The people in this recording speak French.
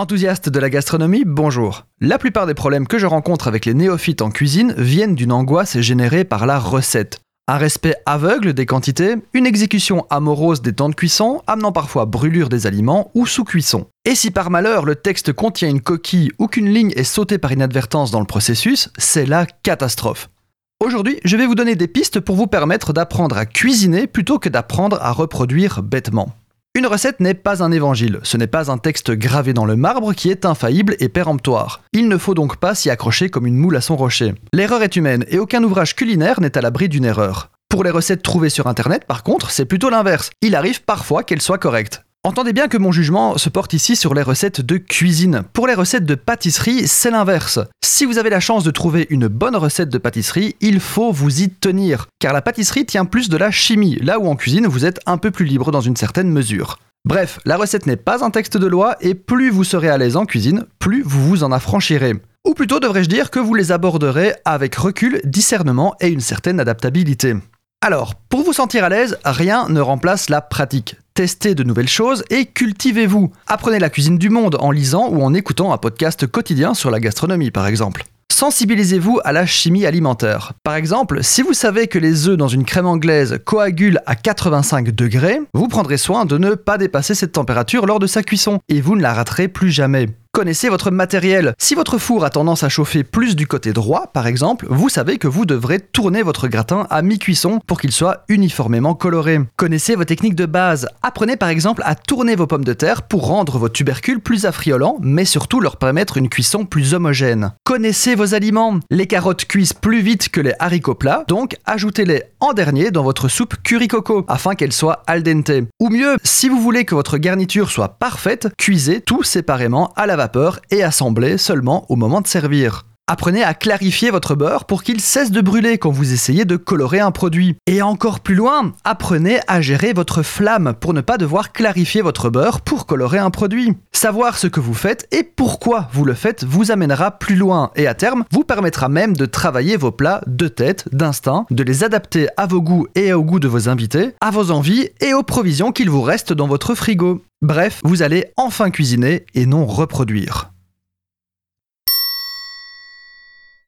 Enthousiaste de la gastronomie, bonjour. La plupart des problèmes que je rencontre avec les néophytes en cuisine viennent d'une angoisse générée par la recette. Un respect aveugle des quantités, une exécution amorose des temps de cuisson, amenant parfois brûlure des aliments ou sous-cuisson. Et si par malheur le texte contient une coquille ou qu'une ligne est sautée par inadvertance dans le processus, c'est la catastrophe. Aujourd'hui, je vais vous donner des pistes pour vous permettre d'apprendre à cuisiner plutôt que d'apprendre à reproduire bêtement. Une recette n'est pas un évangile, ce n'est pas un texte gravé dans le marbre qui est infaillible et péremptoire. Il ne faut donc pas s'y accrocher comme une moule à son rocher. L'erreur est humaine et aucun ouvrage culinaire n'est à l'abri d'une erreur. Pour les recettes trouvées sur internet, par contre, c'est plutôt l'inverse. Il arrive parfois qu'elles soient correctes. Entendez bien que mon jugement se porte ici sur les recettes de cuisine. Pour les recettes de pâtisserie, c'est l'inverse. Si vous avez la chance de trouver une bonne recette de pâtisserie, il faut vous y tenir. Car la pâtisserie tient plus de la chimie, là où en cuisine vous êtes un peu plus libre dans une certaine mesure. Bref, la recette n'est pas un texte de loi et plus vous serez à l'aise en cuisine, plus vous vous en affranchirez. Ou plutôt devrais-je dire que vous les aborderez avec recul, discernement et une certaine adaptabilité. Alors, pour vous sentir à l'aise, rien ne remplace la pratique. Testez de nouvelles choses et cultivez-vous. Apprenez la cuisine du monde en lisant ou en écoutant un podcast quotidien sur la gastronomie par exemple. Sensibilisez-vous à la chimie alimentaire. Par exemple, si vous savez que les œufs dans une crème anglaise coagulent à 85 degrés, vous prendrez soin de ne pas dépasser cette température lors de sa cuisson et vous ne la raterez plus jamais. Connaissez votre matériel. Si votre four a tendance à chauffer plus du côté droit, par exemple, vous savez que vous devrez tourner votre gratin à mi-cuisson pour qu'il soit uniformément coloré. Connaissez vos techniques de base. Apprenez par exemple à tourner vos pommes de terre pour rendre vos tubercules plus affriolants, mais surtout leur permettre une cuisson plus homogène. Connaissez vos aliments. Les carottes cuisent plus vite que les haricots plats, donc ajoutez-les en dernier dans votre soupe curry coco afin qu'elle soit al dente. Ou mieux, si vous voulez que votre garniture soit parfaite, cuisez tout séparément à la vapeur et assemblez seulement au moment de servir. Apprenez à clarifier votre beurre pour qu'il cesse de brûler quand vous essayez de colorer un produit. Et encore plus loin, apprenez à gérer votre flamme pour ne pas devoir clarifier votre beurre pour colorer un produit. Savoir ce que vous faites et pourquoi vous le faites vous amènera plus loin et à terme vous permettra même de travailler vos plats de tête, d'instinct, de les adapter à vos goûts et au goût de vos invités, à vos envies et aux provisions qu'il vous reste dans votre frigo. Bref, vous allez enfin cuisiner et non reproduire.